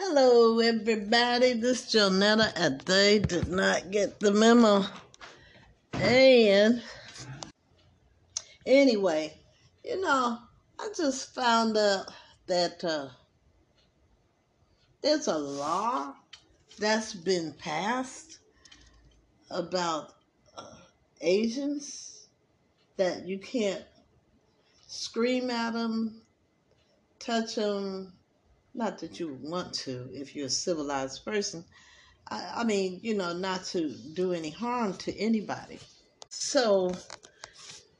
Hello, everybody. This is Jonetta, and they did not get the memo. And anyway, you know, I just found out that uh, there's a law that's been passed about uh, Asians that you can't scream at them, touch them not that you want to if you're a civilized person. I, I mean, you know, not to do any harm to anybody. So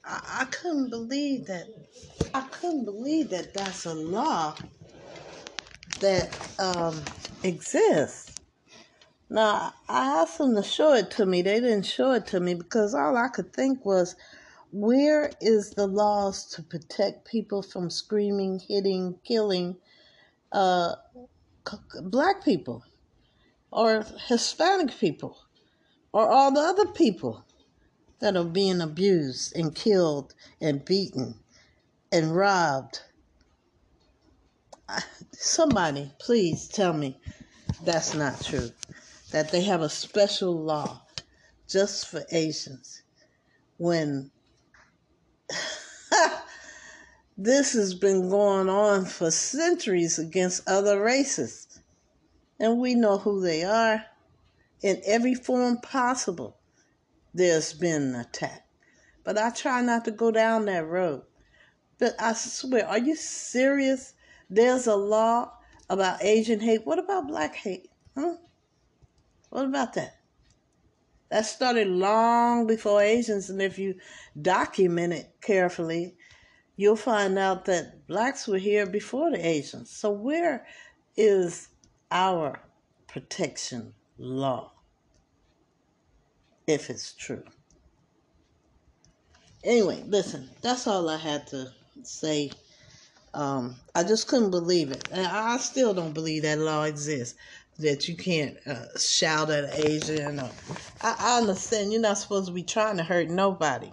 I, I couldn't believe that. I couldn't believe that that's a law that um, exists. Now, I asked them to show it to me. They didn't show it to me because all I could think was, where is the laws to protect people from screaming, hitting, killing uh, black people or Hispanic people or all the other people that are being abused and killed and beaten and robbed. Somebody, please tell me that's not true. That they have a special law just for Asians when this has been going on for centuries against other races. And we know who they are. In every form possible, there's been an attack. But I try not to go down that road. But I swear, are you serious? There's a law about Asian hate. What about black hate? Huh? What about that? That started long before Asians, and if you document it carefully, you'll find out that blacks were here before the Asians. So, where is our protection law if it's true? Anyway, listen, that's all I had to say. Um, I just couldn't believe it. And I still don't believe that law exists. That you can't uh, shout at an Asian. Or, I, I understand you're not supposed to be trying to hurt nobody.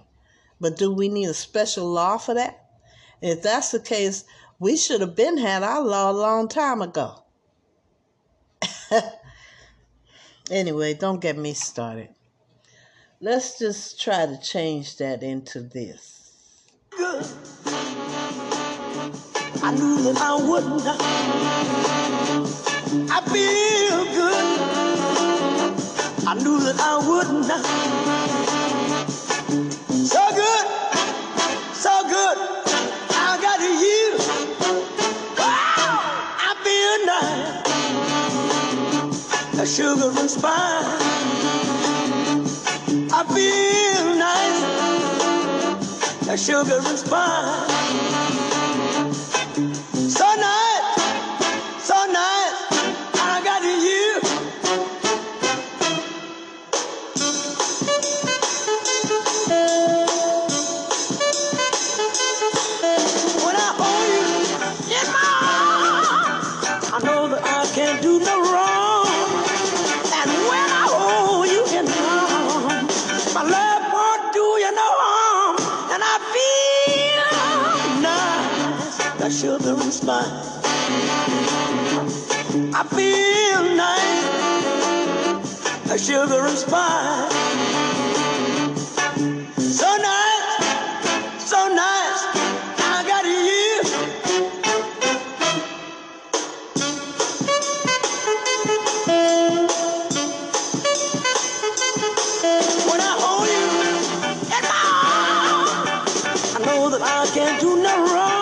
But do we need a special law for that? If that's the case, we should have been had our law a long time ago. anyway, don't get me started. Let's just try to change that into this. Good. I knew that I wouldn't. I feel good. I knew that I wouldn't. So sugar and spice. I feel nice, a sugar and spice. So nice, so nice, I got you. I you in my arms, I know that I can't do no that sugar and spice. I feel nice, sugar and spice. So nice, so nice, I got you. When I hold you in my arms, I know that I can't do no wrong.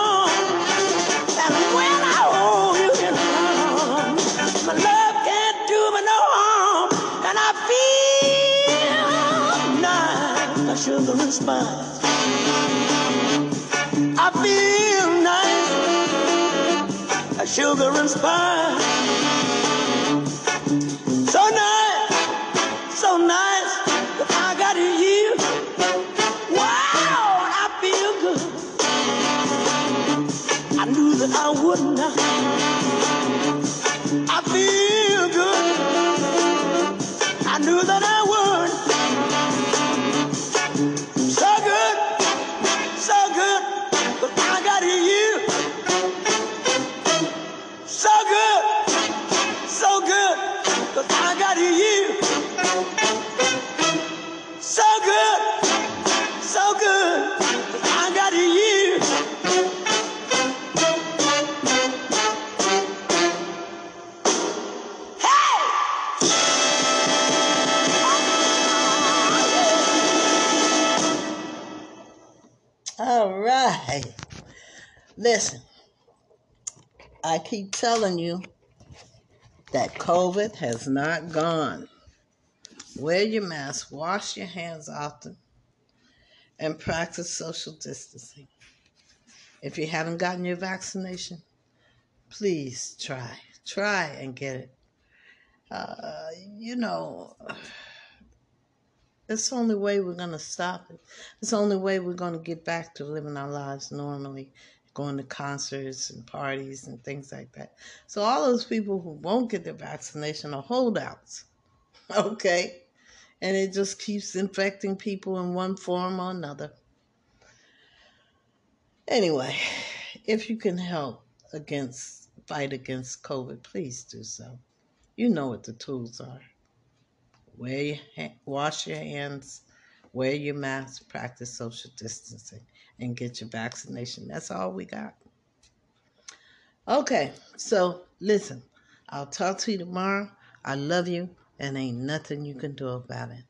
Sugar and spice. I feel nice, sugar and spice. Listen, I keep telling you that COVID has not gone. Wear your mask, wash your hands often, and practice social distancing. If you haven't gotten your vaccination, please try. Try and get it. Uh, you know, it's the only way we're going to stop it. It's the only way we're going to get back to living our lives normally, going to concerts and parties and things like that. So, all those people who won't get their vaccination are holdouts. Okay? And it just keeps infecting people in one form or another. Anyway, if you can help against fight against COVID, please do so. You know what the tools are. Wear your ha- wash your hands, wear your mask, practice social distancing, and get your vaccination. That's all we got. Okay, so listen, I'll talk to you tomorrow. I love you, and ain't nothing you can do about it.